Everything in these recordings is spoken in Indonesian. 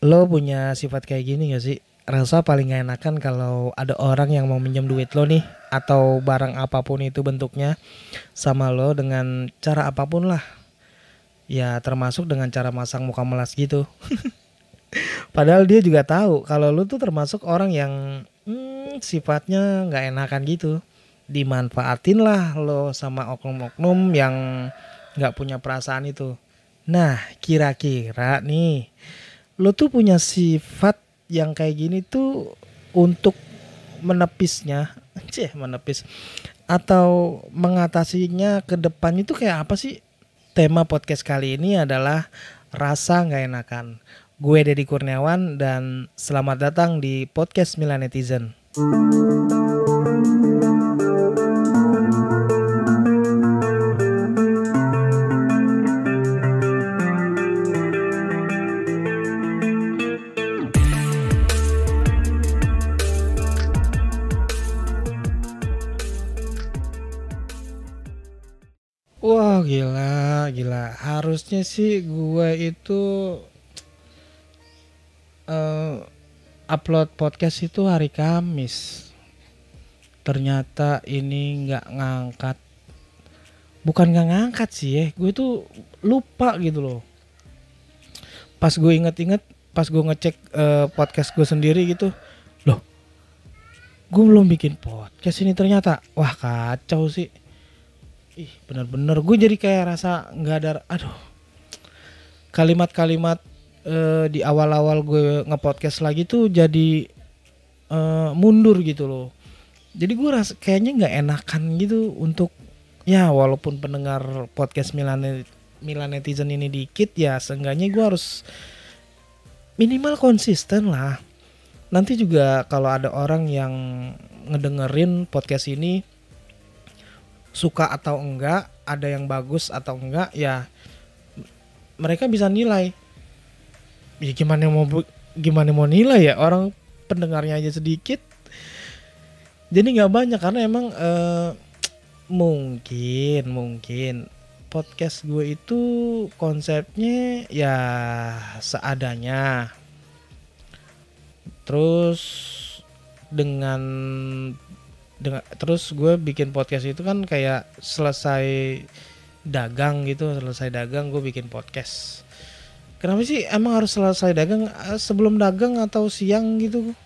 lo punya sifat kayak gini gak sih? Rasa paling gak enakan kalau ada orang yang mau minjem duit lo nih atau barang apa pun itu bentuknya sama lo dengan cara apa pun lah. Ya termasuk dengan cara masang muka melas gitu. Padahal dia juga tahu kalau lo tuh termasuk orang yang hmm, sifatnya nggak enakan gitu. Dimanfaatin lah lo sama oknum-oknum yang nggak punya perasaan itu. Nah, kira-kira nih lu tuh punya sifat yang kayak gini tuh untuk menepisnya, ceh menepis atau mengatasinya ke depan itu kayak apa sih? Tema podcast kali ini adalah rasa nggak enakan. Gue Deddy Kurniawan dan selamat datang di podcast Milan Netizen. Gila. Harusnya sih gue itu eh, upload podcast itu hari Kamis. Ternyata ini nggak ngangkat. Bukan nggak ngangkat sih ya, gue tuh lupa gitu loh. Pas gue inget-inget, pas gue ngecek eh, podcast gue sendiri gitu, loh, gue belum bikin podcast ini ternyata. Wah kacau sih ih bener-bener gue jadi kayak rasa nggak ada aduh. Kalimat-kalimat eh, di awal-awal gue ngepodcast lagi tuh jadi eh, mundur gitu loh. Jadi gue rasa kayaknya nggak enakan gitu untuk ya walaupun pendengar podcast Milan Milan netizen ini dikit ya seenggaknya gue harus minimal konsisten lah. Nanti juga kalau ada orang yang ngedengerin podcast ini suka atau enggak, ada yang bagus atau enggak, ya mereka bisa nilai. Ya gimana mau gimana mau nilai ya orang pendengarnya aja sedikit. Jadi nggak banyak karena emang eh, mungkin mungkin podcast gue itu konsepnya ya seadanya. Terus dengan dengan terus gue bikin podcast itu kan kayak selesai dagang gitu selesai dagang gue bikin podcast. Kenapa sih emang harus selesai dagang eh, sebelum dagang atau siang gitu?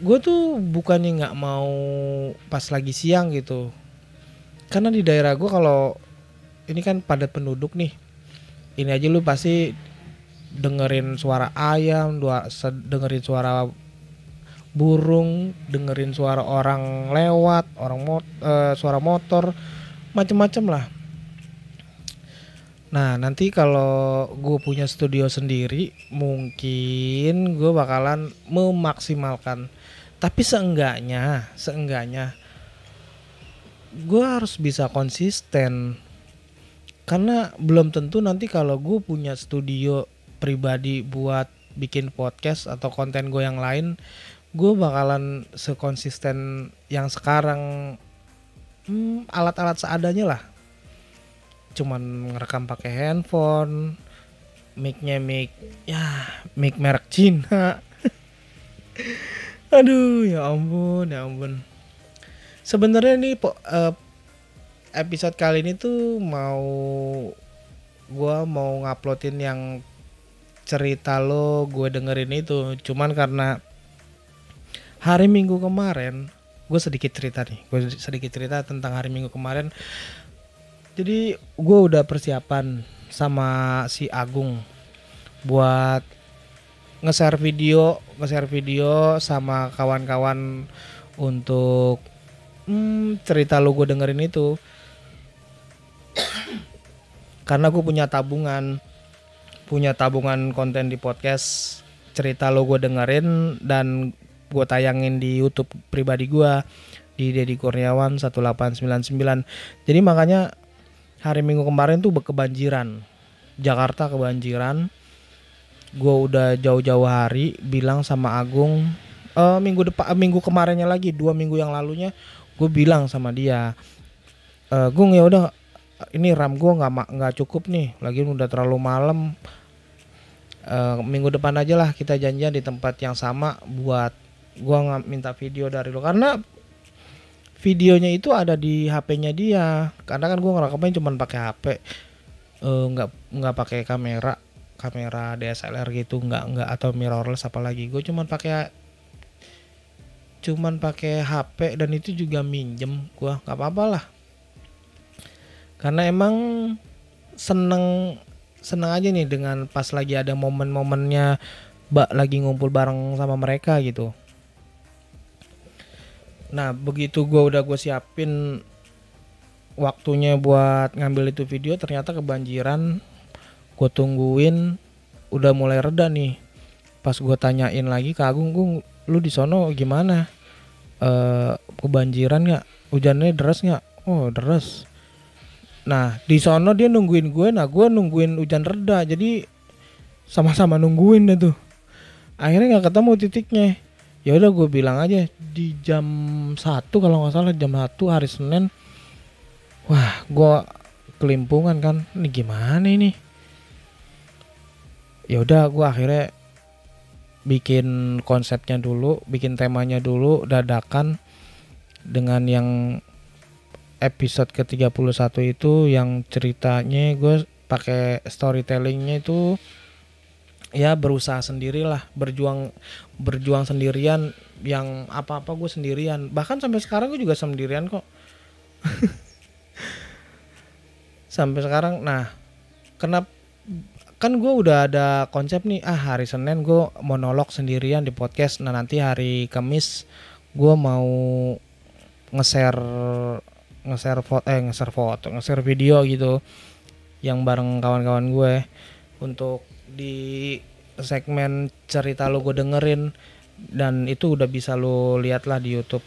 Gue tuh bukannya nggak mau pas lagi siang gitu. Karena di daerah gue kalau ini kan padat penduduk nih. Ini aja lu pasti dengerin suara ayam dengerin suara burung, dengerin suara orang lewat, orang mot uh, suara motor, macem-macem lah. Nah nanti kalau gue punya studio sendiri, mungkin gue bakalan memaksimalkan. Tapi seenggaknya, seenggaknya gue harus bisa konsisten. Karena belum tentu nanti kalau gue punya studio pribadi buat bikin podcast atau konten gue yang lain gue bakalan sekonsisten yang sekarang hmm, alat-alat seadanya lah. Cuman ngerekam pakai handphone micnya mic ya mic merek Cina. Aduh ya ampun ya ampun. Sebenarnya nih uh, episode kali ini tuh mau gue mau nguploadin yang cerita lo gue dengerin itu. Cuman karena hari Minggu kemarin gue sedikit cerita nih gue sedikit cerita tentang hari Minggu kemarin. Jadi gue udah persiapan sama si Agung buat nge-share video nge-share video sama kawan-kawan untuk hmm, cerita lo gue dengerin itu. Karena gue punya tabungan punya tabungan konten di podcast cerita lo gue dengerin dan gue tayangin di YouTube pribadi gue di Deddy Kurniawan 1899. Jadi makanya hari Minggu kemarin tuh kebanjiran. Jakarta kebanjiran. Gue udah jauh-jauh hari bilang sama Agung uh, minggu depan uh, minggu kemarinnya lagi dua minggu yang lalunya gue bilang sama dia uh, Gung ya udah ini RAM gue nggak nggak cukup nih lagi udah terlalu malam uh, minggu depan aja lah kita janjian di tempat yang sama buat gua nggak minta video dari lo. Karena videonya itu ada di HP-nya dia. Karena kan gua ngerekamnya cuma pakai HP uh, nggak nggak pakai kamera kamera DSLR gitu. Nggak nggak atau mirrorless apalagi. Gue cuman pakai cuman pakai HP dan itu juga minjem gua. Nggak apa-apa lah. Karena emang seneng seneng aja nih dengan pas lagi ada momen-momennya bak lagi ngumpul bareng sama mereka gitu nah begitu gua udah gue siapin waktunya buat ngambil itu video ternyata kebanjiran gue tungguin udah mulai reda nih. Pas gue tanyain lagi ke Agung Gung lu di sono gimana? Uh, kebanjiran nggak? Hujannya deras nggak? Oh deras. Nah di sono dia nungguin gue nah gue nungguin hujan reda jadi sama-sama nungguin deh tuh. Akhirnya nggak ketemu titiknya ya udah gue bilang aja di jam satu kalau nggak salah jam satu hari Senin wah gue kelimpungan kan ini gimana ini? Ya udah gue akhirnya bikin konsepnya dulu bikin temanya dulu dadakan dengan yang episode ke-31 itu yang ceritanya gue pakai storytellingnya itu ya berusaha sendirilah berjuang berjuang sendirian yang apa-apa gue sendirian. Bahkan sampai sekarang gue juga sendirian kok. Sampai sekarang nah kenapa kan gue udah ada konsep nih ah hari Senin gue monolog sendirian di podcast. Nah nanti hari Kamis gue mau nge-share nge-share foto eh nge-share foto nge-share video gitu yang bareng kawan-kawan gue untuk di segmen cerita lo gue dengerin dan itu udah bisa lo lihat lah di YouTube.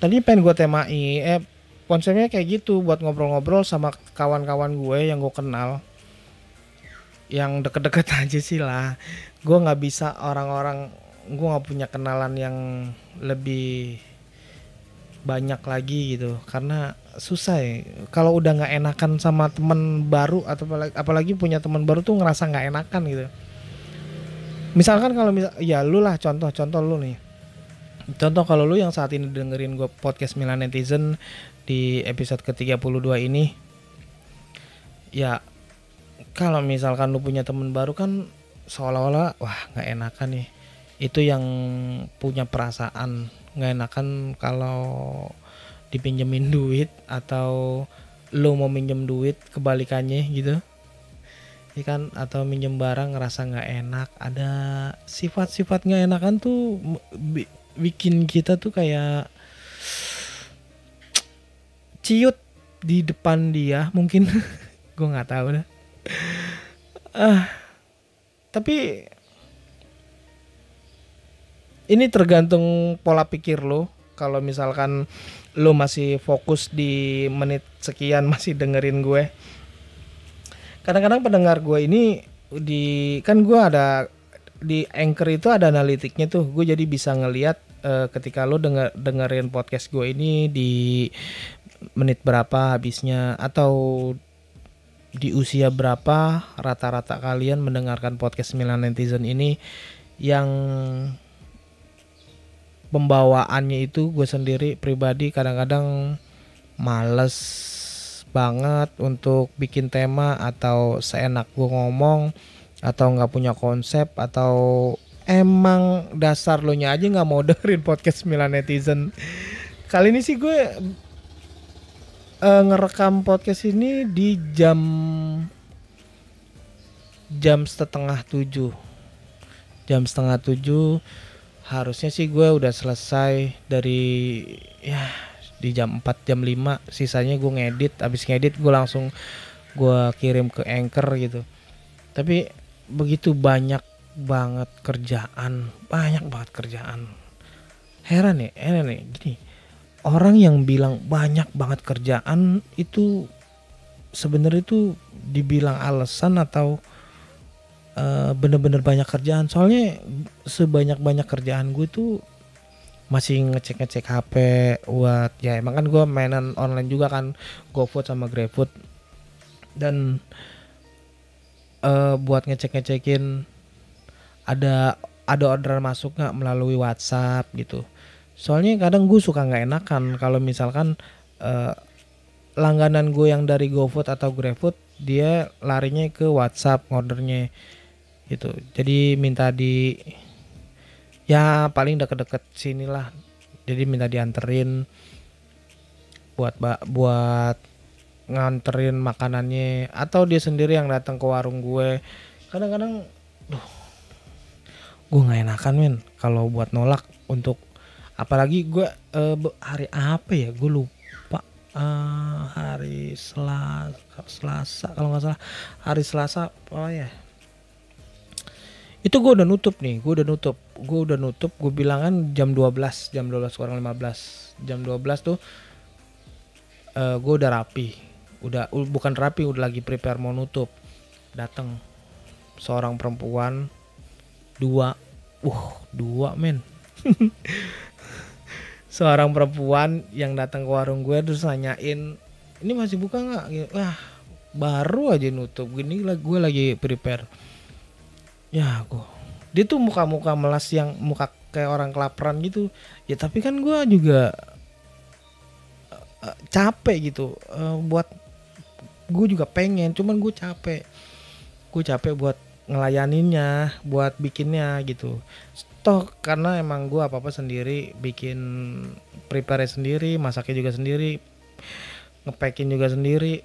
Tadi pengen gue temai eh konsepnya kayak gitu buat ngobrol-ngobrol sama kawan-kawan gue yang gue kenal. Yang deket-deket aja sih lah. Gue nggak bisa orang-orang gue nggak punya kenalan yang lebih banyak lagi gitu. Karena susah ya. Kalau udah nggak enakan sama teman baru atau apalagi, apalagi punya teman baru tuh ngerasa nggak enakan gitu. Misalkan kalau misal ya lu lah contoh contoh lu nih. Contoh kalau lu yang saat ini dengerin gue podcast Milan Netizen di episode ke-32 ini ya kalau misalkan lu punya temen baru kan seolah-olah wah nggak enakan nih. Itu yang punya perasaan nggak enakan kalau dipinjemin duit atau lu mau minjem duit kebalikannya gitu. Ya kan? Atau minjem barang ngerasa nggak enak. Ada sifat-sifat nggak enakan tuh bikin kita tuh kayak ciut di depan dia mungkin. Gue nggak tahu dah. Uh, tapi ini tergantung pola pikir lo. Kalau misalkan lo masih fokus di menit sekian masih dengerin gue. Kadang-kadang pendengar gue ini di kan gue ada di anchor itu ada analitiknya tuh. Gue jadi bisa ngeliat uh, ketika lo denger dengerin podcast gue ini di menit berapa habisnya atau di usia berapa rata-rata kalian mendengarkan podcast Milan Netizen ini yang pembawaannya itu gue sendiri pribadi kadang-kadang males banget untuk bikin tema atau seenak gue ngomong atau nggak punya konsep atau emang dasar lo nya aja nggak mau dengerin podcast Milan Netizen. Kali ini sih gue uh, ngerekam podcast ini di jam jam setengah tujuh. Jam setengah tujuh harusnya sih gue udah selesai dari ya di jam 4 jam 5 sisanya gue ngedit abis ngedit gue langsung gue kirim ke anchor gitu. Tapi begitu banyak banget kerjaan banyak banget kerjaan. Heran ya heran nih gini orang yang bilang banyak banget kerjaan itu sebenarnya itu dibilang alasan atau uh, bener-bener banyak kerjaan. Soalnya sebanyak banyak kerjaan gue tuh masih ngecek ngecek HP buat ya emang kan gue mainan online juga kan GoFood sama GrabFood. Dan uh, buat ngecek ngecekin ada ada orderan masuk nggak melalui WhatsApp gitu. Soalnya kadang gue suka nggak enakan kalau misalkan uh, langganan gue yang dari GoFood atau GrabFood dia larinya ke WhatsApp ordernya gitu. Jadi minta di ya paling deket-deket sini lah jadi minta dianterin buat buat nganterin makanannya. Atau dia sendiri yang datang ke warung gue. Kadang-kadang duh gue nggak enakan men kalau buat nolak untuk apalagi gue uh, hari apa ya? Gue lupa. Uh, hari Selasa Selasa kalau nggak salah. Hari Selasa oh ya itu gue udah nutup nih gue udah nutup. Gue udah nutup gue bilangan jam 12 jam 12 kurang 15 jam 12 tuh uh, eh, gue udah rapi. Udah bukan rapi udah lagi prepare mau nutup. Datang seorang perempuan dua. Uh dua men. Seorang perempuan yang datang ke warung gue terus nanyain ini masih buka nggak? Wah baru aja nutup. Gini gue lagi prepare ya gue dia tuh muka-muka melas yang muka kayak orang kelaparan gitu. Ya tapi kan gue juga uh, capek gitu. Uh, buat gue juga pengen cuman gue capek. Gue capek buat ngelayaninnya buat bikinnya gitu. Toh karena emang gue apa apa sendiri bikin prepare sendiri masaknya juga sendiri ngepacking juga sendiri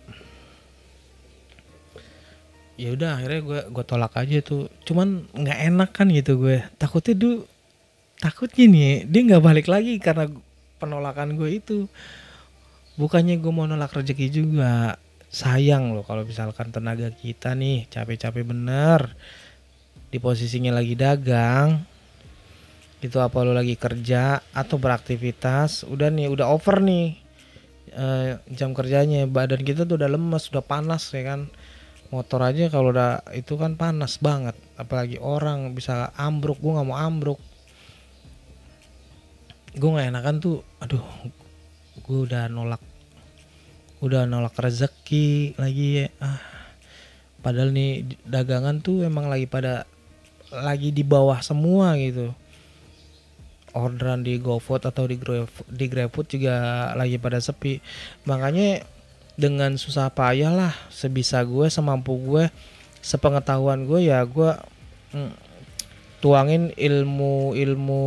ya udah akhirnya gue gue tolak aja tuh. Cuman nggak enak kan gitu gue. Takutnya tuh takut gini dia nggak balik lagi karena penolakan gue itu. Bukannya gue mau nolak rezeki juga. Sayang loh kalau misalkan tenaga kita nih capek-capek bener di posisinya lagi dagang itu apa lo lagi kerja atau beraktivitas udah nih udah over nih uh, jam kerjanya. Badan kita tuh udah lemes udah panas ya kan motor aja kalau udah itu kan panas banget. Apalagi orang bisa ambruk gue nggak mau ambruk. Gue nggak enakan tuh aduh gue udah nolak udah nolak rezeki lagi ya. Ah. Padahal nih dagangan tuh emang lagi pada lagi di bawah semua gitu. Orderan di GoFood atau di di GrabFood juga lagi pada sepi. Makanya dengan susah payah lah sebisa gue semampu gue sepengetahuan gue ya gue mm, tuangin ilmu ilmu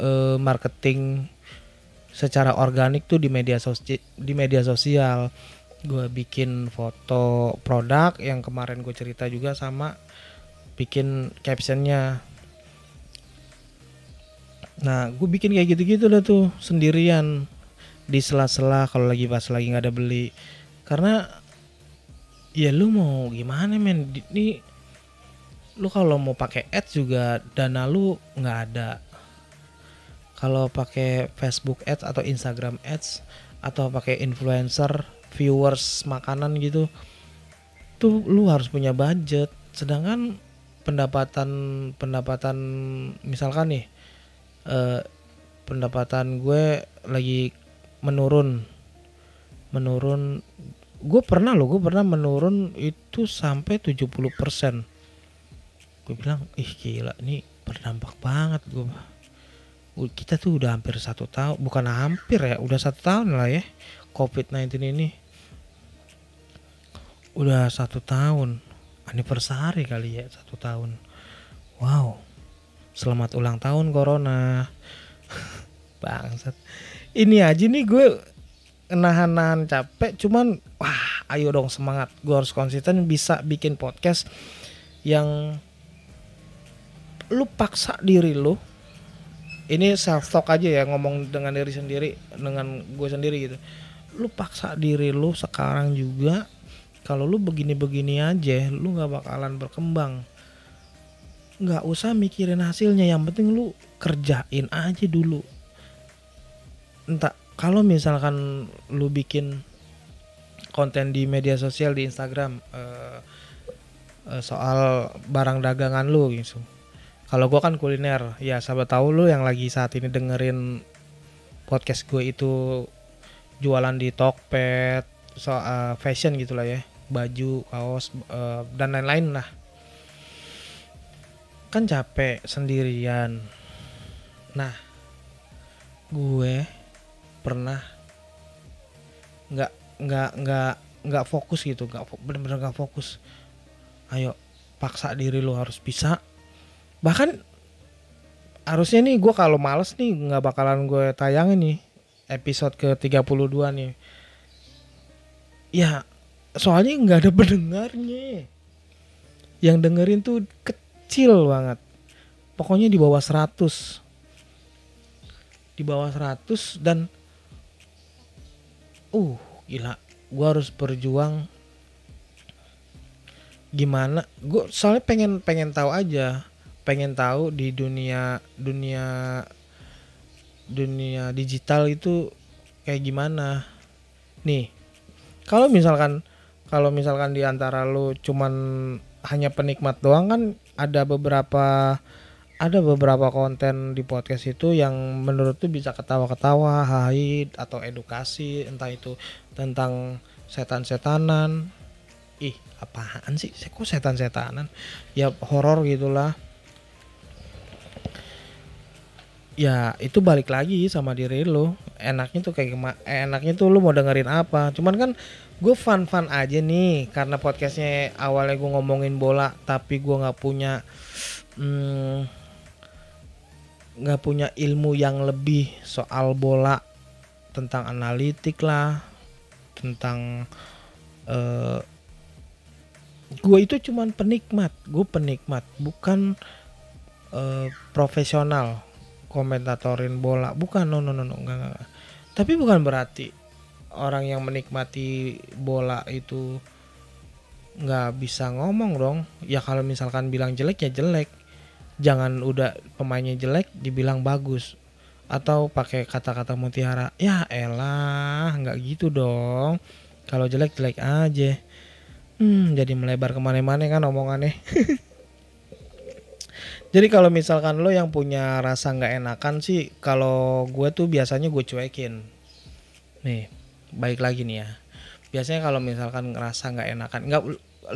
uh, marketing secara organik tuh di media sosial di media sosial. Gue bikin foto produk yang kemarin gue cerita juga sama bikin captionnya. Nah gue bikin kayak gitu-gitu lah tuh sendirian di sela-sela kalau lagi pas lagi nggak ada beli. Karena ya lu mau gimana men? Ini lu kalau mau pakai ads juga dana lu nggak ada. Kalau pakai Facebook Ads atau Instagram Ads atau pakai influencer viewers makanan gitu tuh lu harus punya budget. Sedangkan pendapatan pendapatan misalkan nih eh, pendapatan gue lagi menurun. Menurun gue pernah loh gue pernah menurun itu sampai 70% gue bilang ih gila ini berdampak banget gue kita tuh udah hampir satu tahun bukan hampir ya udah satu tahun lah ya COVID-19 ini. Udah satu tahun anniversary kali ya satu tahun. Wow selamat ulang tahun corona. Bangsat ini aja nih gue nahan-nahan capek cuman wah ayo dong semangat. Gue harus konsisten bisa bikin podcast yang lu paksa diri lu. Ini self talk aja ya ngomong dengan diri sendiri dengan gue sendiri gitu. Lu paksa diri lu sekarang juga kalau lu begini-begini aja lu nggak bakalan berkembang. Nggak usah mikirin hasilnya yang penting lu kerjain aja dulu entah kalau misalkan lu bikin konten di media sosial di Instagram uh, uh, soal barang dagangan lu gitu kalau gue kan kuliner, ya sahabat tahu lu yang lagi saat ini dengerin podcast gue itu jualan di Tokped, soal uh, fashion gitulah ya, baju, kaos uh, dan lain-lain lah. kan capek sendirian nah gue pernah nggak nggak nggak nggak fokus gitu nggak bener-bener nggak fokus. Ayo paksa diri lo harus bisa. Bahkan harusnya nih gue kalau males nih nggak bakalan gue tayangin nih episode ke 32 nih. Ya soalnya nggak ada pendengarnya. Yang dengerin tuh kecil banget. Pokoknya di bawah 100 di bawah 100 dan uh gila. Gue harus berjuang. Gimana? Gue soalnya pengen pengen tahu aja. Pengen tahu di dunia dunia dunia digital itu kayak gimana. Nih kalau misalkan kalau misalkan di antara lu cuman hanya penikmat doang kan ada beberapa ada beberapa konten di podcast itu yang menurut tuh bisa ketawa-ketawa, haid atau edukasi, entah itu tentang setan-setanan. Ih, apaan sih? Saya kok setan-setanan? Ya horor gitulah. Ya itu balik lagi sama diri lo. Enaknya tuh kayak enaknya tuh lu mau dengerin apa. Cuman kan gue fun fun aja nih karena podcastnya awalnya gue ngomongin bola tapi gue nggak punya hmm, nggak punya ilmu yang lebih soal bola tentang analitik lah tentang uh, gue itu cuman penikmat gue penikmat bukan uh, profesional komentatorin bola bukan no no no no enggak, enggak. tapi bukan berarti orang yang menikmati bola itu nggak bisa ngomong dong ya kalau misalkan bilang jelek ya jelek jangan udah pemainnya jelek dibilang bagus. Atau pakai kata-kata mutiara ya elah nggak gitu dong. Kalau jelek jelek aja. Hmm jadi melebar ke mana-mana kan omongannya. Jadi kalau misalkan lo yang punya rasa nggak enakan sih kalau gue tuh biasanya gue cuekin. Nih baik lagi nih ya. Biasanya kalau misalkan ngerasa nggak enakan nggak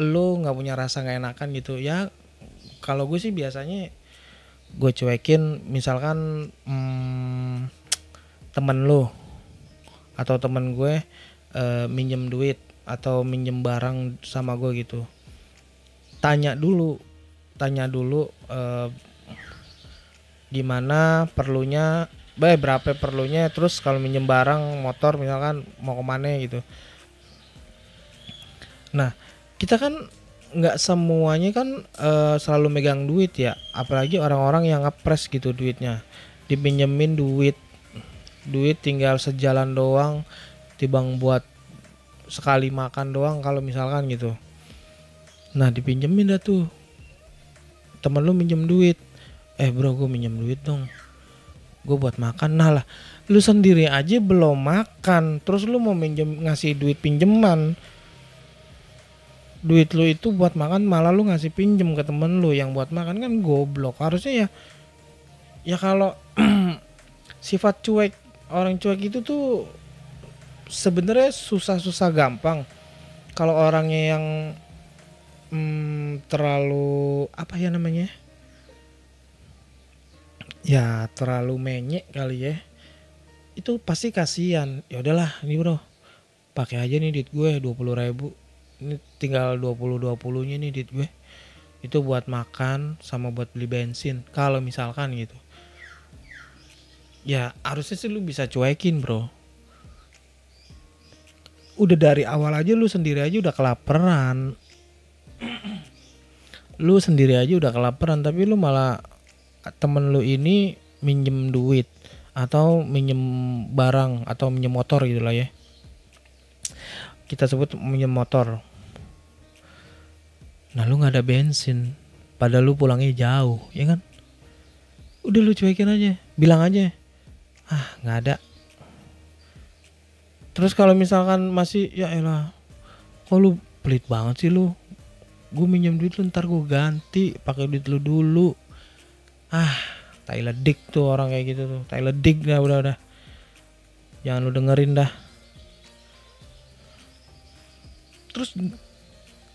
lu nggak punya rasa nggak enakan gitu ya kalau gue sih biasanya gue cuekin misalkan hmm, temen lu atau temen gue uh, minjem duit atau minjem barang sama gue gitu. Tanya dulu tanya dulu uh, gimana perlunya Baik berapa perlunya terus kalau minjem barang motor misalkan mau ke mana gitu. Nah kita kan nggak semuanya kan uh, selalu megang duit ya. Apalagi orang-orang yang ngepres gitu duitnya. Dipinjemin duit. Duit tinggal sejalan doang. Tibang buat sekali makan doang kalau misalkan gitu. Nah dipinjemin dah tuh. Temen lu minjem duit. Eh bro gue minjem duit dong. Gue buat makan. Nah lah lu sendiri aja belum makan. Terus lu mau minjem ngasih duit pinjeman duit lu itu buat makan malah lu ngasih pinjem ke temen lu yang buat makan kan goblok. Harusnya ya ya kalau sifat cuek orang cuek itu tuh sebenarnya susah-susah gampang. Kalau orangnya yang hmm, terlalu apa ya namanya? Ya terlalu menyek kali ya itu pasti kasihan. Ya udahlah ini bro pakai aja nih duit gue dua puluh ribu ini tinggal dua puluh dua puluhnya nih duit gue. Itu buat makan sama buat beli bensin kalau misalkan gitu. Ya harusnya sih lu bisa cuekin bro. Udah dari awal aja lu sendiri aja udah kelaparan. Lu sendiri aja udah kelaparan tapi lu malah temen lu ini minjem duit atau minjem barang atau minjem motor gitu lah ya kita sebut minjem motor. Nah lu nggak ada bensin padahal lu pulangnya jauh ya kan? Udah lu cuekin aja bilang aja. Ah nggak ada. Terus kalau misalkan masih ya elah kok lu pelit banget sih lu? Gue minjem duit lu ntar gue ganti pakai duit lu dulu. Ah Tyler Dick tuh orang kayak gitu tuh Tyler Dick dah udah udah. Jangan lu dengerin dah terus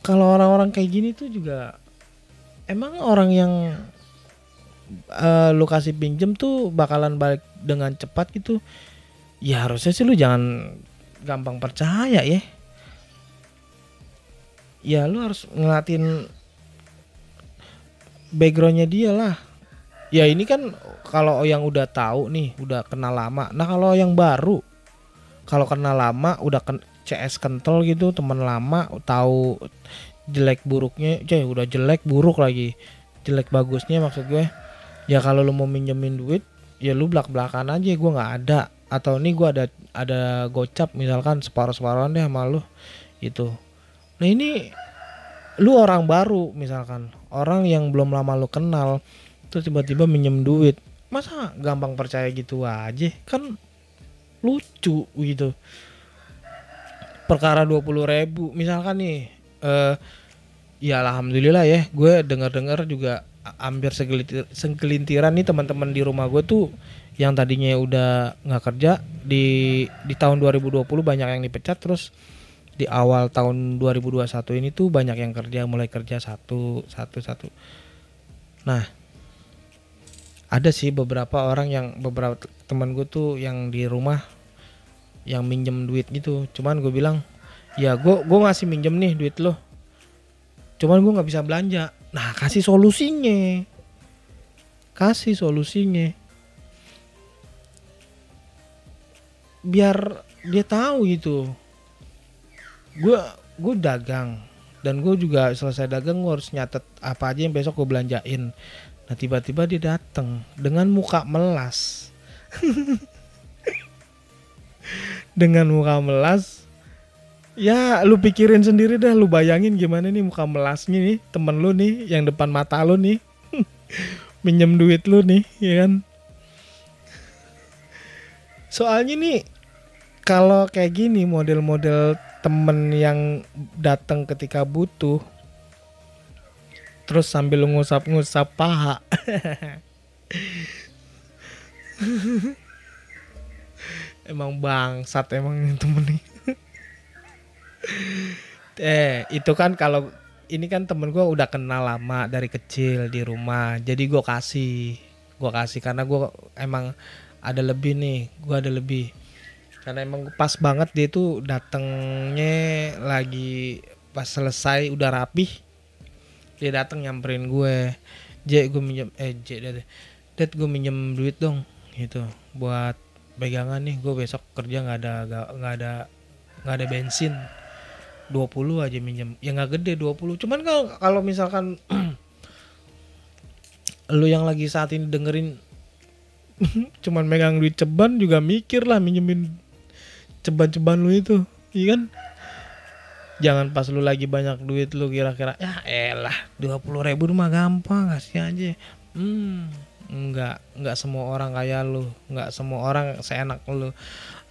kalau orang-orang kayak gini tuh juga emang orang yang uh, lu kasih pinjem tuh bakalan balik dengan cepat gitu? Ya harusnya sih lu jangan gampang percaya ya. Ya lu harus ngelatin backgroundnya dia lah. Ya ini kan kalau yang udah tahu nih udah kenal lama. Nah kalau yang baru kalau kenal lama udah ken CS kental gitu teman lama tahu jelek buruknya coy udah jelek buruk lagi. Jelek bagusnya maksud gue. Ya kalau lu mau minjemin duit ya lu belak belakan aja gue nggak ada. Atau nih gue ada ada gocap misalkan separuh separuhan deh sama lu itu nah ini lu orang baru misalkan. Orang yang belum lama lu kenal terus tiba-tiba minjem duit. Masa gampang percaya gitu aja? Kan lucu gitu perkara dua puluh ribu misalkan nih eh ya alhamdulillah ya gue dengar-dengar juga hampir segelintir, segelintiran nih teman-teman di rumah gue tuh yang tadinya udah nggak kerja di di tahun 2020 banyak yang dipecat terus di awal tahun 2021 ini tuh banyak yang kerja mulai kerja satu satu satu. Nah ada sih beberapa orang yang beberapa teman gue tuh yang di rumah yang minjem duit gitu. Cuman gue bilang ya gue gue ngasih minjem nih duit lo. Cuman gue nggak bisa belanja. Nah kasih solusinya. Kasih solusinya. Biar dia tahu gitu. Gue gue dagang. Dan gue juga selesai dagang gue harus nyatet apa aja yang besok gue belanjain. Nah tiba-tiba dia datang dengan muka melas dengan muka melas Ya lu pikirin sendiri dah lu bayangin gimana nih muka melasnya nih temen lu nih yang depan mata lu nih. Minjem duit lu nih ya kan? Soalnya nih kalau kayak gini model-model temen yang datang ketika butuh terus sambil ngusap-ngusap paha emang bangsat emang temen nih eh itu kan kalau ini kan temen gue udah kenal lama dari kecil di rumah. Jadi gue kasih gue kasih. Karena gue emang ada lebih nih gue ada lebih. Karena emang pas banget dia tuh datengnya lagi pas selesai udah rapih dia dateng nyamperin gue. J gue minjem eh J deh dad gue minjem duit dong gitu buat pegangan nih gue besok kerja nggak ada nggak ada nggak ada bensin. 20 aja minjem. Ya nggak gede 20 cuman kalau kalau misalkan lu yang lagi saat ini dengerin cuman megang duit ceban juga mikir lah minjemin ceban-ceban lu itu iya kan? Jangan pas lu lagi banyak duit lu kira-kira ya elah 20 ribu mah gampang kasih aja. Hmm enggak enggak semua orang kayak lu. Enggak semua orang seenak lu.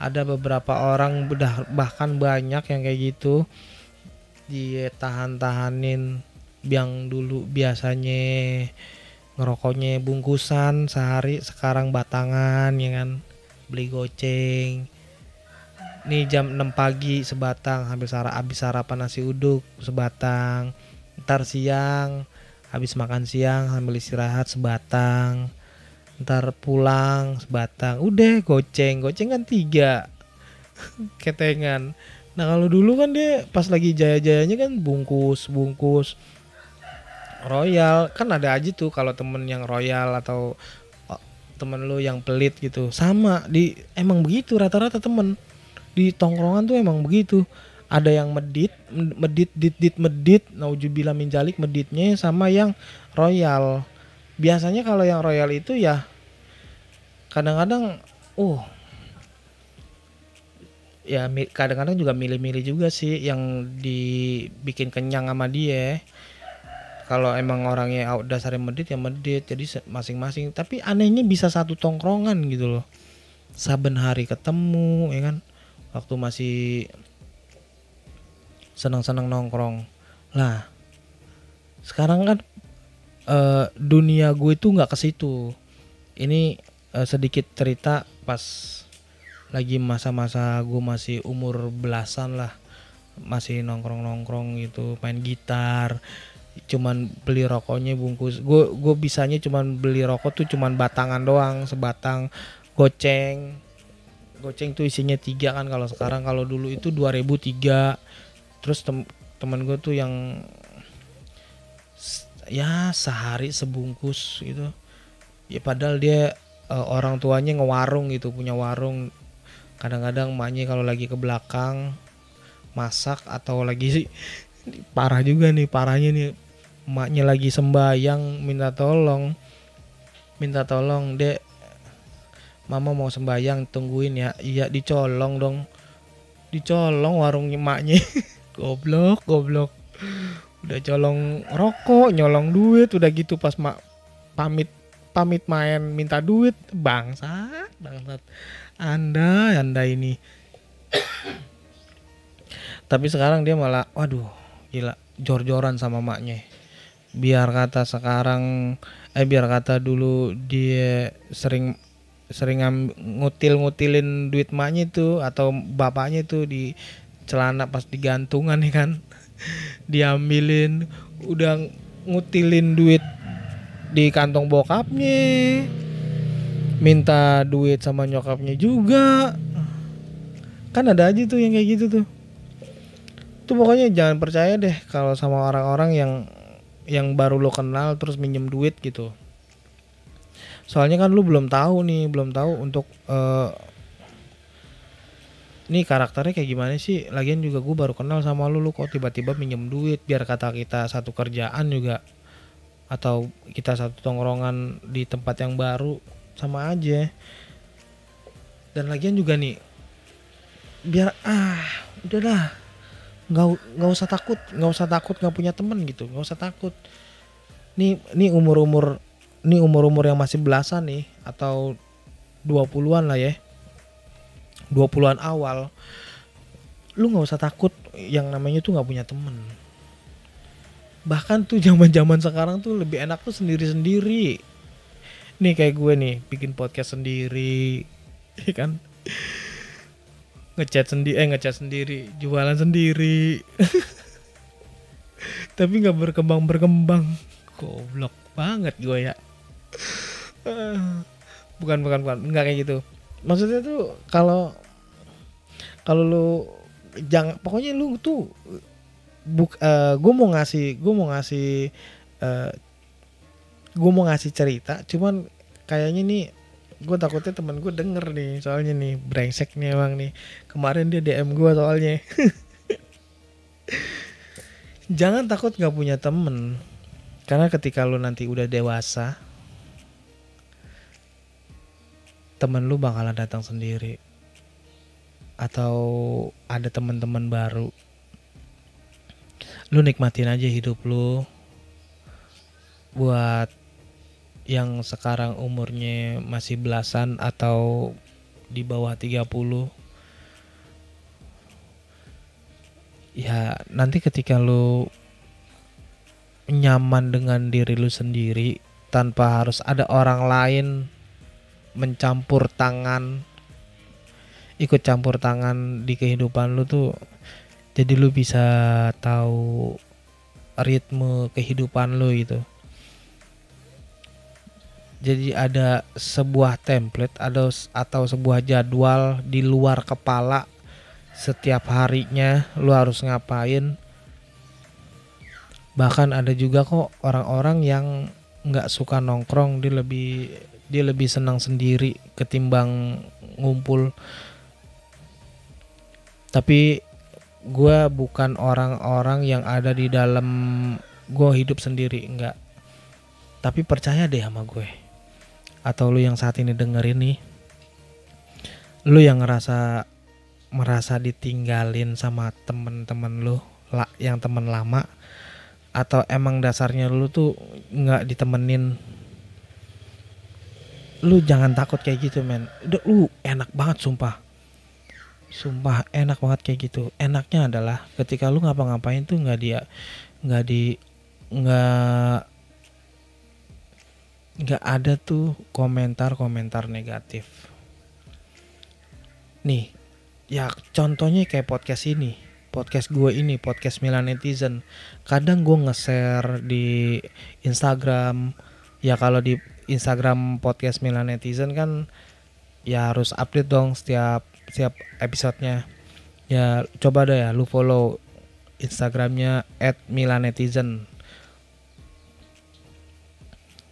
Ada beberapa orang udah bahkan banyak yang kayak gitu. Dia tahan-tahanin yang dulu biasanya ngerokoknya bungkusan sehari sekarang batangan ya kan? Beli goceng. Nih jam 6 pagi sebatang habis habis sarapan nasi uduk sebatang. Ntar siang habis makan siang sambil istirahat sebatang. Ntar pulang sebatang. Udah goceng. Goceng kan tiga. Ketengan. Nah kalau dulu kan dia pas lagi jaya-jayanya kan bungkus bungkus. Royal. Kan ada aja tuh kalau temen yang royal atau oh, temen lu yang pelit gitu. Sama di emang begitu rata-rata temen. Di tongkrongan tuh emang begitu ada yang medit medit dit dit medit naujubillah min jalik meditnya sama yang royal. Biasanya kalau yang royal itu ya kadang-kadang uh ya kadang-kadang juga milih-milih juga sih yang dibikin kenyang sama dia. Kalau emang orangnya dasarnya medit ya medit. Jadi masing-masing. Tapi anehnya bisa satu tongkrongan gitu loh. Saben hari ketemu ya kan? Waktu masih senang-senang nongkrong. Lah sekarang kan uh, dunia gue itu nggak ke situ. Ini uh, sedikit cerita pas lagi masa-masa gue masih umur belasan lah. Masih nongkrong-nongkrong gitu main gitar cuman beli rokoknya bungkus. Gue gue bisanya cuman beli rokok tuh cuman batangan doang sebatang goceng. Goceng tuh isinya tiga kan kalau sekarang. Kalau dulu itu 2003 terus tem teman gue tuh yang ya sehari sebungkus gitu. Ya padahal dia uh, orang tuanya ngewarung gitu punya warung. Kadang-kadang emaknya kalau lagi ke belakang masak atau lagi sih parah juga nih parahnya nih. Emaknya lagi sembayang minta tolong minta tolong dek mama mau sembayang tungguin ya. Iya dicolong dong. Dicolong warung emaknya goblok goblok. Udah colong rokok nyolong duit udah gitu pas mak pamit pamit main minta duit. Bangsat bangsat. Anda anda ini. Tapi sekarang dia malah waduh gila jor-joran sama maknya. Biar kata sekarang eh biar kata dulu dia sering sering ngutil-ngutilin duit maknya itu atau bapaknya itu di celana pas digantungan nih kan? Diambilin udah ngutilin duit di kantong bokapnya. Minta duit sama nyokapnya juga. Kan ada aja tuh yang kayak gitu tuh. Tuh pokoknya jangan percaya deh kalau sama orang-orang yang yang baru lo kenal terus minjem duit gitu. Soalnya kan lu belum tahu nih belum tahu untuk uh, nih karakternya kayak gimana sih? Lagian juga gue baru kenal sama lu lu kok tiba-tiba minjem duit biar kata kita satu kerjaan juga? Atau kita satu tongkrongan di tempat yang baru? Sama aja. Dan lagian juga nih biar ah udahlah nggak nggak usah takut nggak usah takut nggak punya temen gitu. Nggak usah takut. Nih nih umur umur nih umur umur yang masih belasan nih atau 20-an lah ya 20-an awal lu nggak usah takut yang namanya tuh nggak punya temen. Bahkan tuh zaman zaman sekarang tuh lebih enak tuh sendiri sendiri nih kayak gue nih bikin podcast sendiri ya kan? Ngechat sendiri eh ngechat sendiri jualan sendiri. Tapi nggak berkembang berkembang goblok banget gue ya. Bukan bukan bukan. Nggak kayak gitu maksudnya tuh kalau kalau lu jangan pokoknya lu tuh buk uh, eh, gue mau ngasih gue mau ngasih uh, eh, gue mau ngasih cerita cuman kayaknya nih gue takutnya temen gue denger nih soalnya nih brengsek nih emang nih. Kemarin dia DM gue soalnya. Jangan takut gak punya temen karena ketika lu nanti udah dewasa temen lu bakalan datang sendiri? Atau ada teman-teman baru? Lu nikmatin aja hidup lu. Buat yang sekarang umurnya masih belasan atau di bawah 30 ya nanti ketika lu nyaman dengan diri lu sendiri tanpa harus ada orang lain mencampur tangan ikut campur tangan di kehidupan lu tuh jadi lu bisa tahu ritme kehidupan lu itu. Jadi ada sebuah template atau atau sebuah jadwal di luar kepala setiap harinya lu harus ngapain. Bahkan ada juga kok orang-orang yang nggak suka nongkrong dia lebih dia lebih senang sendiri ketimbang ngumpul. Tapi gue bukan orang-orang yang ada di dalam gue hidup sendiri enggak. Tapi percaya deh sama gue. Atau lu yang saat ini dengerin nih lu yang ngerasa merasa ditinggalin sama temen-temen lu yang temen lama atau emang dasarnya lu tuh nggak ditemenin lu jangan takut kayak gitu men udah lu enak banget sumpah sumpah enak banget kayak gitu enaknya adalah ketika lu ngapa-ngapain tuh nggak dia nggak di nggak nggak ada tuh komentar-komentar negatif. Nih, ya contohnya kayak podcast ini. podcast gue ini podcast Milan Netizen kadang gue nge-share di Instagram ya kalau di Instagram podcast Milan Netizen kan ya harus update dong setiap setiap episodenya. Ya coba deh ya lu follow Instagramnya @milanetizen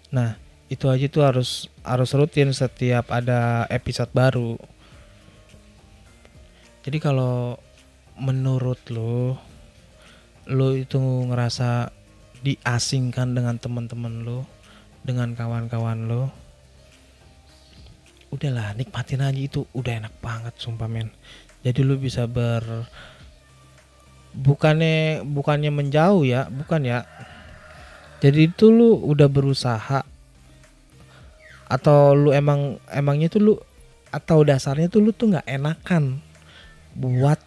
nah itu aja tuh harus harus rutin setiap ada episode baru. Jadi kalau menurut lo lo itu ngerasa diasingkan dengan teman-teman lo dengan kawan-kawan lo. Udahlah nikmatin aja itu. Udah enak banget sumpah men. Jadi lu bisa ber bukannya bukannya menjauh ya bukan ya. Jadi itu lu udah berusaha atau lu emang emangnya tuh lu atau dasarnya tuh lu tuh nggak enakan buat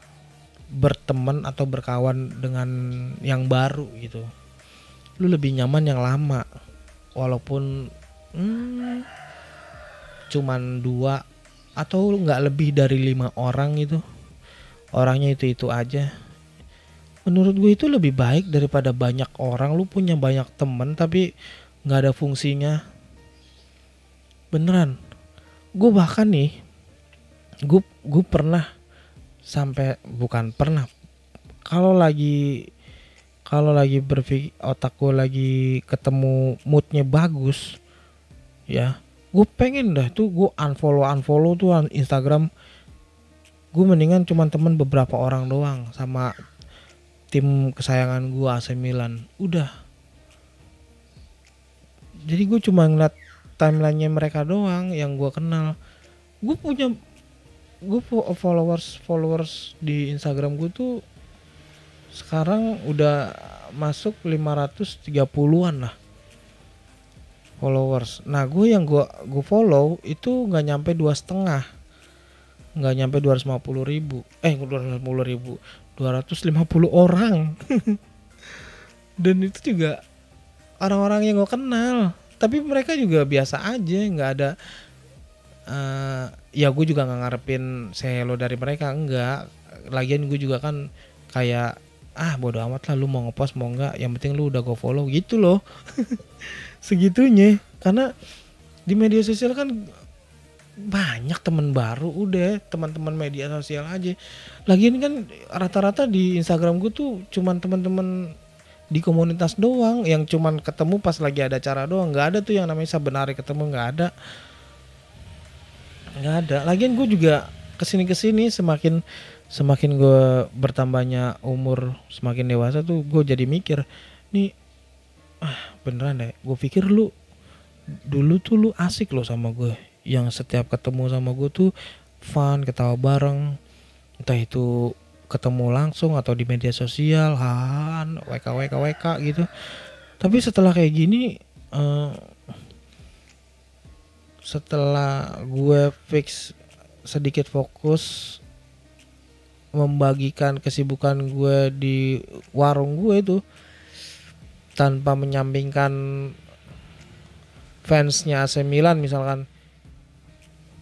berteman atau berkawan dengan yang baru gitu. Lu lebih nyaman yang lama walaupun hmm, cuman dua atau nggak lebih dari lima orang gitu orangnya itu itu aja. Menurut gue itu lebih baik daripada banyak orang. Lu punya banyak temen tapi nggak ada fungsinya. Beneran. Gue bahkan nih gue gue pernah sampai bukan pernah. Kalau lagi kalau lagi berpikir otakku lagi ketemu moodnya bagus ya gue pengen dah tuh gue unfollow unfollow tuh Instagram. Gue mendingan cuman temen beberapa orang doang sama tim kesayangan gue AC Milan. Udah. Jadi gue cuma ngeliat timelinenya mereka doang yang gue kenal. Gue punya gue followers followers di Instagram gue tuh sekarang udah masuk 530-an lah followers. Nah gue yang gue gue follow itu nggak nyampe dua setengah, nggak nyampe 250 ribu, eh 250 ribu, 250 orang. Dan itu juga orang-orang yang gue kenal. Tapi mereka juga biasa aja, nggak ada uh, ya gue juga nggak ngarepin selo dari mereka enggak lagian gue juga kan kayak ah bodo amat lah lu mau ngepost mau enggak yang penting lu udah gue follow gitu loh. Segitunya karena di media sosial kan banyak teman baru udah teman-teman media sosial aja. Lagian kan rata-rata di Instagram gue tuh cuman teman-teman di komunitas doang yang cuman ketemu pas lagi ada acara doang. Nggak ada tuh yang namanya sebenarnya ketemu nggak ada. Nggak ada. Lagian gue juga ke sini ke sini semakin semakin gue bertambahnya umur semakin dewasa tuh gue jadi mikir nih ah beneran deh gue pikir lu dulu tuh lu asik loh sama gue yang setiap ketemu sama gue tuh fun ketawa bareng entah itu ketemu langsung atau di media sosial han wk wk wk gitu. Tapi setelah kayak gini uh, setelah gue fix sedikit fokus membagikan kesibukan gue di warung gue itu tanpa menyampingkan fansnya AC Milan misalkan.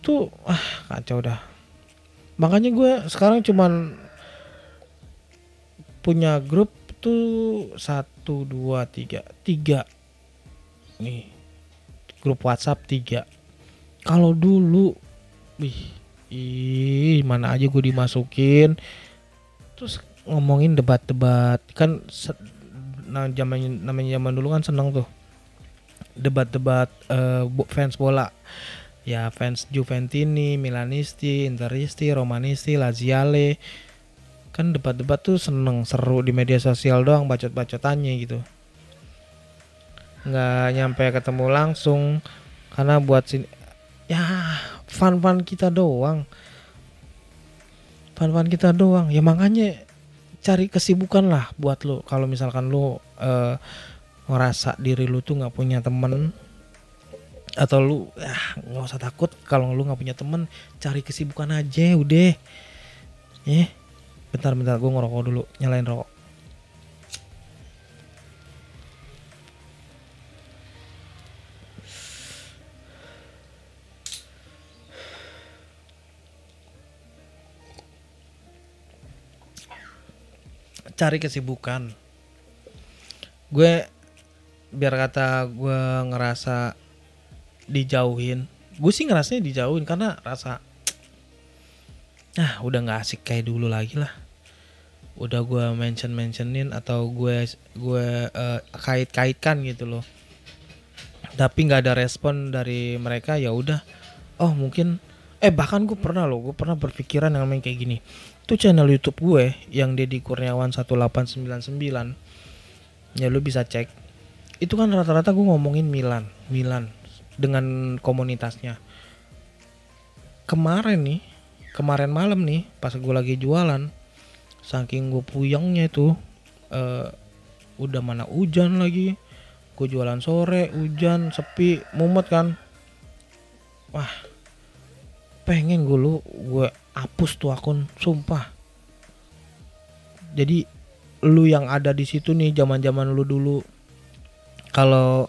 Tuh ah kacau dah. Makanya gue sekarang cuman punya grup tuh satu dua tiga tiga. Nih grup WhatsApp tiga. Kalau dulu wih ih mana aja gue dimasukin. Terus ngomongin debat-debat. Kan nah zaman namanya zaman dulu kan seneng tuh. Debat-debat uh, fans bola. Ya fans Juventini, Milanisti, Interisti, Romanisti, Laziale. Kan debat-debat tuh seneng seru di media sosial doang bacot-bacotannya gitu. Nggak nyampe ketemu langsung. Karena buat sini ya fun fun kita doang. Fun fun kita doang. Ya makanya cari kesibukan lah buat lo kalau misalkan lo uh, ngerasa diri lu tuh nggak punya temen atau lu ya nggak usah takut kalau lu nggak punya temen cari kesibukan aja udah. Ya bentar bentar gue ngerokok dulu nyalain rokok cari kesibukan. Gue biar kata gue ngerasa dijauhin gue sih ngerasanya dijauhin karena rasa ah udah nggak asik kayak dulu lagi lah. Udah gue mention mentionin atau gue gue uh, kait kaitkan gitu loh. Tapi nggak ada respon dari mereka ya udah. Oh mungkin eh bahkan gue pernah loh gue pernah berpikiran yang main kayak gini tuh channel YouTube gue yang Deddy Kurniawan 1899 ya lu bisa cek. Itu kan rata-rata gue ngomongin Milan Milan dengan komunitasnya. Kemarin nih kemarin malam nih pas gue lagi jualan saking gue puyengnya itu uh, udah mana hujan lagi. Gue jualan sore hujan sepi mumet kan. Wah pengen gue lu gue hapus tuh akun sumpah. Jadi lu yang ada di situ nih zaman zaman lu dulu kalau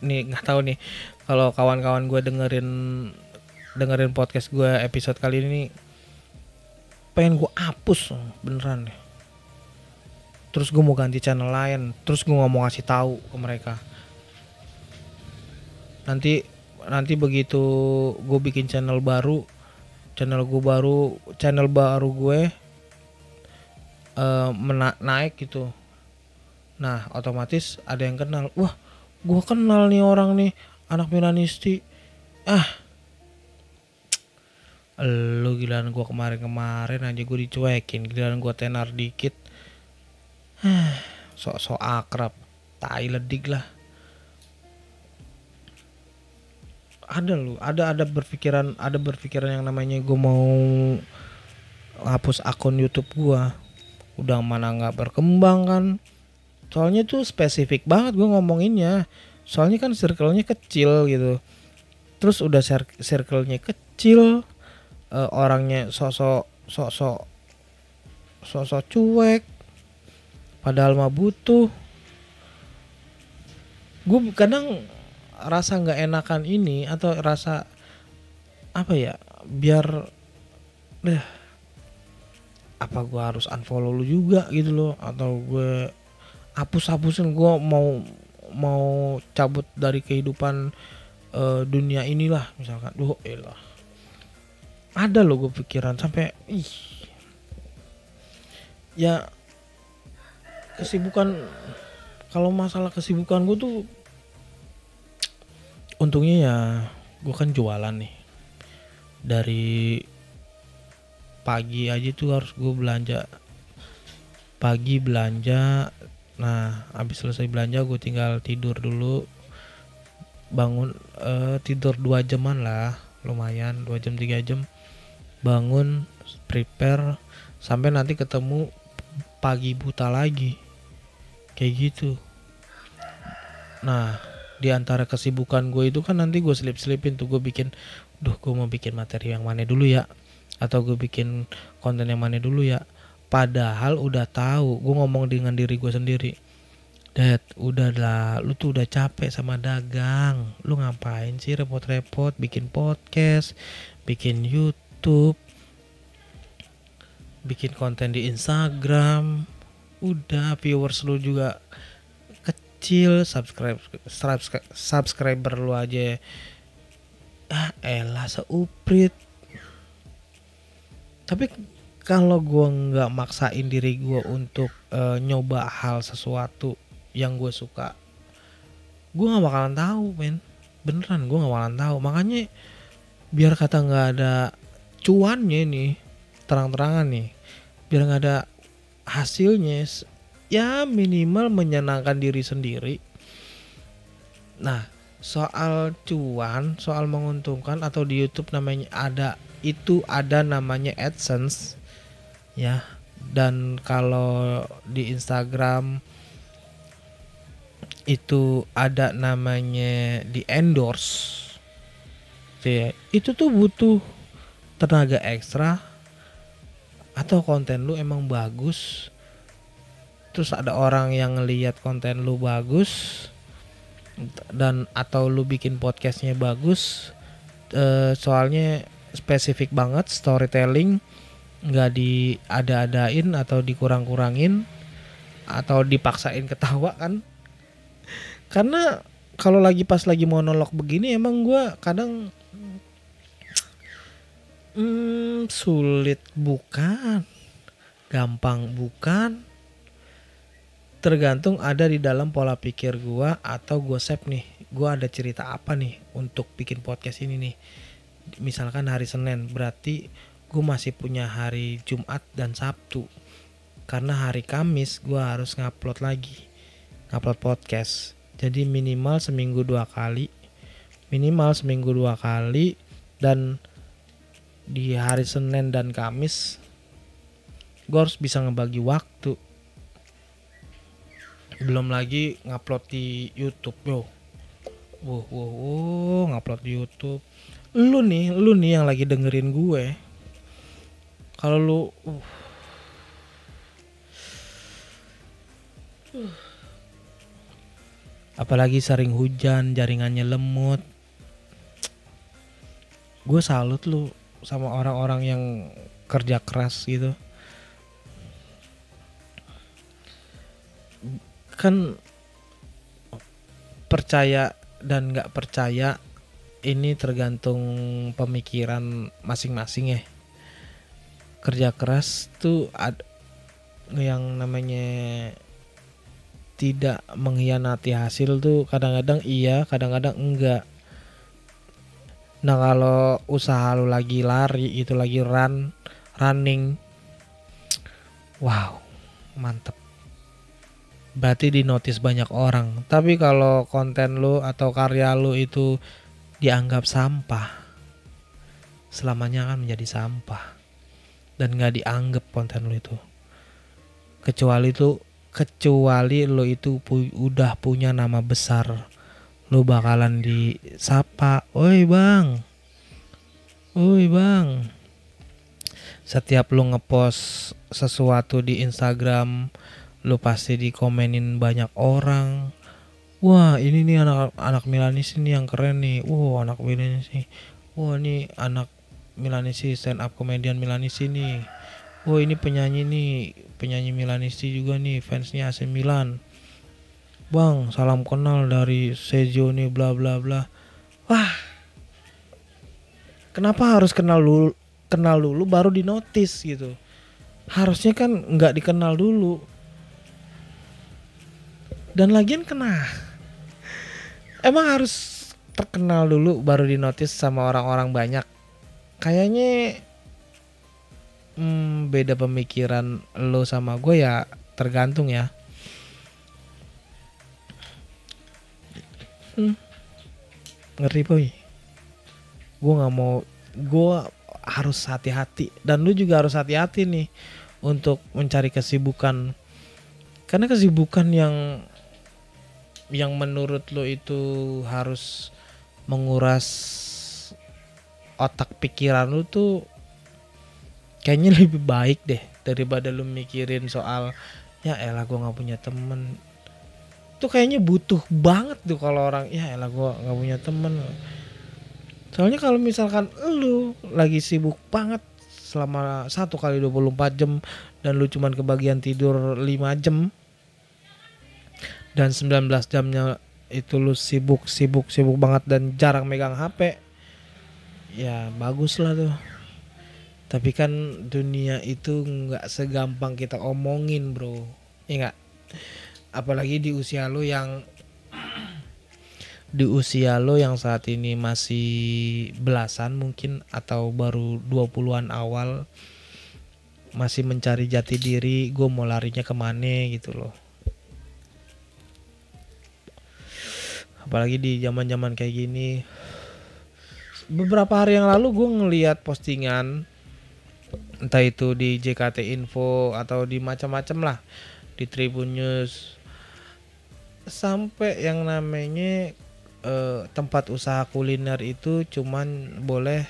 nih nggak tahu nih kalau kawan-kawan gue dengerin dengerin podcast gue episode kali ini pengen gue hapus beneran deh. Terus gue mau ganti channel lain terus gue nggak mau ngasih tahu ke mereka. Nanti nanti begitu gue bikin channel baru channel gue baru channel baru gue uh, mena naik gitu. Nah otomatis ada yang kenal. Wah gue kenal nih orang nih anak Milanisti ah. Lu gilaan gue kemarin-kemarin aja gue dicuekin gilaan gue tenar dikit. Sok-sok akrab tai ledik lah ada lu ada ada berpikiran ada berpikiran yang namanya gue mau hapus akun YouTube gue udah mana nggak berkembang kan? Soalnya tuh spesifik banget gue ngomonginnya. Soalnya kan circle-nya kecil gitu. Terus udah circle-nya kecil uh, orangnya sosok sosok sosok cuek padahal mah butuh. Gue kadang rasa nggak enakan ini atau rasa apa ya biar deh apa gue harus unfollow lu juga gitu loh atau gue hapus hapusin gue mau mau cabut dari kehidupan uh, dunia inilah misalkan. Duh elah ada loh gue pikiran sampai ih. Ya kesibukan kalau masalah kesibukan gue tuh untungnya ya gue kan jualan nih. Dari pagi aja tuh harus gue belanja. Pagi belanja nah habis selesai belanja gue tinggal tidur dulu. Bangun uh, tidur dua jaman lah lumayan dua jam tiga jam. Bangun prepare sampai nanti ketemu pagi buta lagi. Kayak gitu. Nah di antara kesibukan gue itu kan nanti gue selip-selipin tuh gue bikin duh gue mau bikin materi yang mana dulu ya? Atau gue bikin konten yang mana dulu ya? Padahal udah tahu gue ngomong dengan diri gue sendiri Dad, udahlah, lu tuh udah capek sama dagang. Lu ngapain sih repot-repot bikin podcast, bikin YouTube, bikin konten di Instagram, udah viewers lu juga kecil subscribe subscribe subscriber lu aja. Ah elah seuprit. Tapi kalau gue nggak maksain diri gue untuk uh, nyoba hal sesuatu yang gue suka gue nggak bakalan tahu men. Beneran gue nggak bakalan tahu. Makanya biar kata nggak ada cuannya nih terang-terangan nih biar nggak ada hasilnya ya minimal menyenangkan diri sendiri. Nah, soal cuan, soal menguntungkan atau di YouTube namanya ada itu ada namanya AdSense ya. Dan kalau di Instagram itu ada namanya di endorse. Ya, itu tuh butuh tenaga ekstra atau konten lu emang bagus terus ada orang yang ngelihat konten lu bagus dan atau lu bikin podcastnya bagus e, soalnya spesifik banget storytelling nggak diada-adain atau dikurang-kurangin atau dipaksain ketawa kan. Karena kalau lagi pas lagi monolog begini emang gue kadang hmm, sulit bukan gampang bukan tergantung ada di dalam pola pikir gue atau gue save nih. Gue ada cerita apa nih untuk bikin podcast ini nih? Misalkan hari Senin berarti gue masih punya hari Jumat dan Sabtu. Karena hari Kamis gue harus ngupload lagi ngupload podcast. Jadi minimal seminggu dua kali minimal seminggu dua kali dan di hari Senin dan Kamis gue harus bisa ngebagi waktu belum lagi ngupload di YouTube yo. Wow wow, wow ngupload di YouTube. Lu nih lu nih yang lagi dengerin gue. Kalau lu uh, apalagi sering hujan jaringannya lemot gue salut lu sama orang-orang yang kerja keras gitu kan percaya dan nggak percaya ini tergantung pemikiran masing-masing ya. Kerja keras tuh ada yang namanya tidak mengkhianati hasil tuh kadang-kadang iya kadang-kadang enggak. Nah kalau usaha lu lagi lari itu lagi run running wow mantep berarti di notice banyak orang. Tapi kalau konten lu atau karya lu itu dianggap sampah, selamanya akan menjadi sampah dan nggak dianggap konten lu itu. Kecuali itu kecuali lu itu pu udah punya nama besar, lu bakalan disapa, "Oi, Bang." "Oi, Bang." Setiap lu ngepost sesuatu di Instagram lu pasti dikomenin banyak orang. Wah ini nih anak anak Milanis ini yang keren nih. Wah anak Milanis nih. Wah ini anak Milanis stand up komedian Milanis ini. Wah ini penyanyi nih penyanyi Milanisti juga nih fansnya AC Milan. Bang salam kenal dari Sejo nih bla bla bla. Wah kenapa harus kenal dulu kenal dulu baru di notice gitu? Harusnya kan nggak dikenal dulu dan lagian kena. Emang harus terkenal dulu baru di sama orang-orang banyak. Kayaknya hmm, beda pemikiran lo sama gue ya tergantung ya. Hmm, ngeri boy. Gue nggak mau gue harus hati-hati. Dan lu juga harus hati-hati nih untuk mencari kesibukan. Karena kesibukan yang yang menurut lo itu harus menguras otak pikiran lo tuh kayaknya lebih baik deh daripada lo mikirin soal ya elah gue nggak punya temen. Tuh kayaknya butuh banget tuh kalau orang ya elah gue nggak punya temen. Soalnya kalau misalkan lu lagi sibuk banget selama satu kali 24 jam dan lu cuman kebagian tidur 5 jam dan 19 jamnya itu lu sibuk sibuk sibuk banget dan jarang megang HP ya bagus lah tuh. Tapi kan dunia itu nggak segampang kita omongin bro. Ya apalagi di usia lo yang di usia lo yang saat ini masih belasan mungkin atau baru 20-an awal masih mencari jati diri gue mau larinya ke mana gitu loh apalagi di zaman zaman kayak gini. Beberapa hari yang lalu gue ngeliat postingan entah itu di JKT Info atau di macam-macam lah di Tribun News. Sampai yang namanya eh, tempat usaha kuliner itu cuman boleh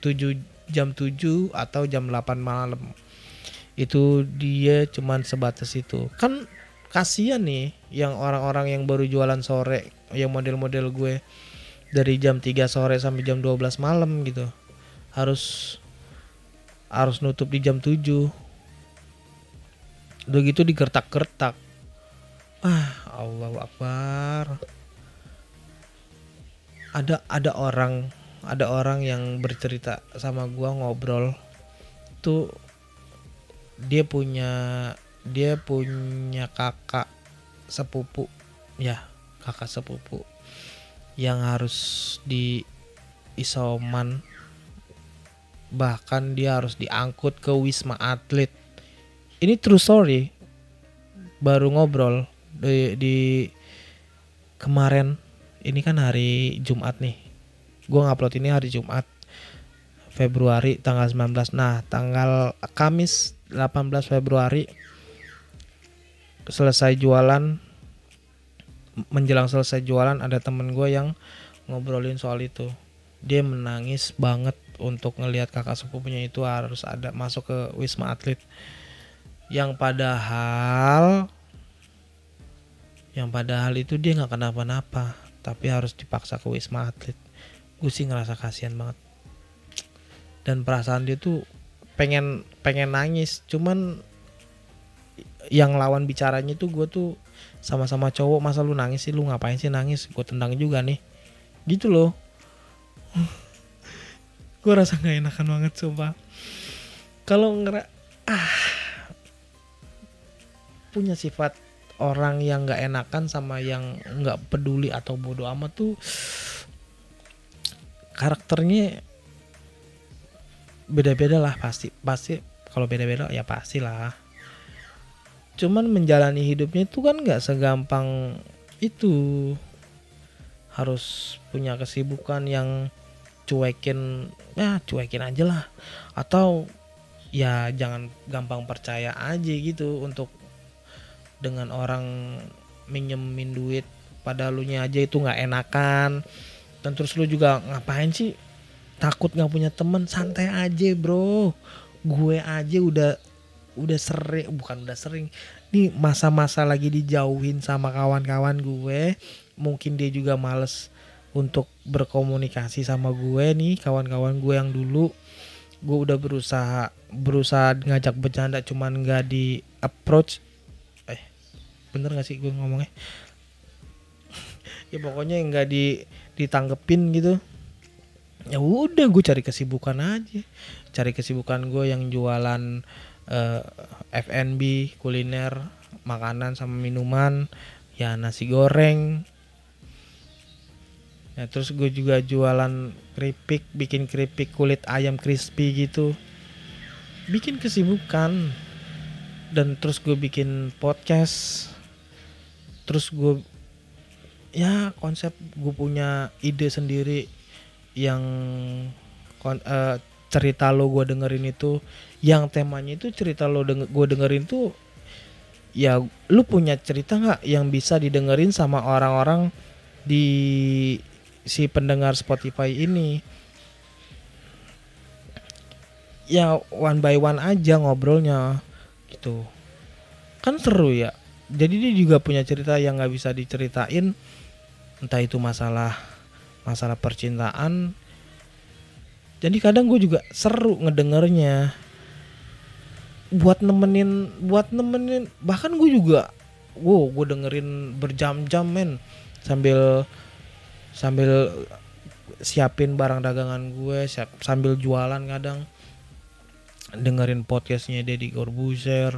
7 jam 7 atau jam 8 malam. Itu dia cuman sebatas itu. Kan kasihan nih yang orang-orang yang baru jualan sore yang model-model gue dari jam 3 sore sampai jam 12 malam gitu. Harus harus nutup di jam 7 udah gitu digertak-gertak. Ah Allah Akbar. Ada ada orang ada orang yang bercerita sama gua ngobrol. Tuh dia punya dia punya kakak sepupu. Ya kakak sepupu yang harus di isoman. Bahkan dia harus diangkut ke wisma atlet. Ini true story. Baru ngobrol di, di kemarin. Ini kan hari Jumat nih. Gue ngupload ini hari Jumat Februari tanggal 19 nah tanggal Kamis 18 Februari selesai jualan menjelang selesai jualan ada temen gue yang ngobrolin soal itu. Dia menangis banget untuk ngelihat kakak sepupunya itu harus ada masuk ke wisma atlet. Yang padahal yang padahal itu dia nggak kenapa-napa tapi harus dipaksa ke wisma atlet. Gue sih ngerasa kasihan banget. Dan perasaan dia tuh pengen pengen nangis. Cuman yang lawan bicaranya tuh gue tuh sama-sama cowok masa lu nangis sih? Lu ngapain sih nangis? Gue tendang juga nih. Gitu loh. Gue rasa nggak enakan banget sumpah. Kalau ngera ah. Punya sifat orang yang nggak enakan sama yang nggak peduli atau bodoh amat tuh karakternya beda-beda lah pasti. Pasti kalau beda-beda ya pasti lah cuman menjalani hidupnya itu kan nggak segampang itu. Harus punya kesibukan yang cuekin ya cuekin aja lah. Atau ya jangan gampang percaya aja gitu untuk dengan orang minjemin duit pada lu aja itu nggak enakan. Dan terus lu juga ngapain sih? Takut nggak punya temen santai aja bro. Gue aja udah udah sering bukan udah sering. Nih masa-masa lagi dijauhin sama kawan-kawan gue mungkin dia juga males untuk berkomunikasi sama gue nih kawan-kawan gue yang dulu. Gue udah berusaha berusaha ngajak bercanda cuman nggak di approach. Bener gak sih gue ngomongnya? Ya pokoknya nggak di ditanggepin gitu. Ya udah gue cari kesibukan aja. Cari kesibukan gue yang jualan uh, eh, F&B kuliner makanan sama minuman ya nasi goreng. Ya terus gue juga jualan keripik bikin keripik kulit ayam crispy gitu. Bikin kesibukan. Dan terus gue bikin podcast. Terus gue ya konsep gue punya ide sendiri yang kon, uh, cerita lo gue dengerin itu yang temanya itu cerita lo denger, gue dengerin tuh ya lu punya cerita nggak yang bisa didengerin sama orang-orang di si pendengar Spotify ini? Ya one by one aja ngobrolnya gitu. Kan seru ya. Jadi dia juga punya cerita yang nggak bisa diceritain. Entah itu masalah masalah percintaan. Jadi kadang gue juga seru ngedengernya buat nemenin buat nemenin bahkan gue juga wow gue dengerin berjam-jam men. Sambil sambil siapin barang dagangan gue siap sambil jualan kadang. Dengerin podcastnya Deddy Corbuzier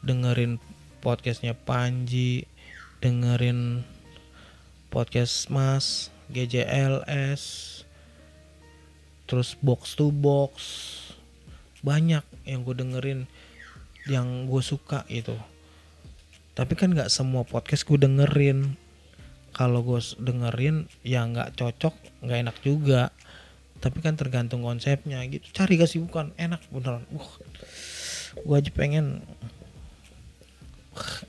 dengerin podcastnya Panji dengerin podcast Mas GJLS terus box to box. Banyak yang gue dengerin yang gue suka itu tapi kan nggak semua podcast gue dengerin. Kalau gue dengerin ya nggak cocok nggak enak juga. Tapi kan tergantung konsepnya gitu. Cari kesibukan enak beneran. Wah gue aja pengen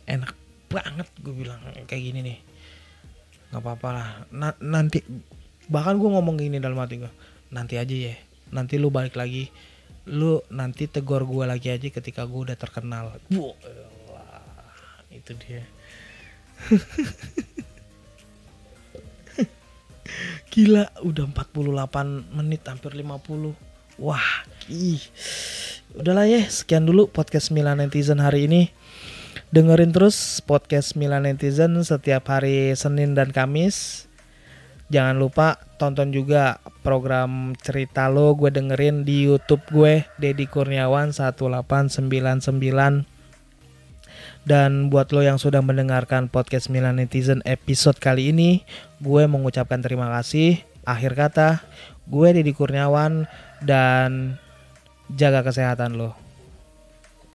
enak banget gue bilang kayak gini nih. Nggak apa-apa lah. Na nanti bahkan gue ngomong gini dalam hati gue nanti aja ya nanti lu balik lagi lu nanti tegur gue lagi aja ketika gue udah terkenal. Wah, itu dia. Gila udah 48 menit hampir 50 wah ih. Udahlah ya sekian dulu podcast Milan Netizen hari ini. Dengerin terus podcast Milan Netizen setiap hari Senin dan Kamis. Jangan lupa tonton juga program cerita lo gue dengerin di YouTube gue Dedi Kurniawan 1899 dan buat lo yang sudah mendengarkan podcast Milan Netizen episode kali ini, gue mengucapkan terima kasih. Akhir kata, gue Dedi Kurniawan dan jaga kesehatan lo.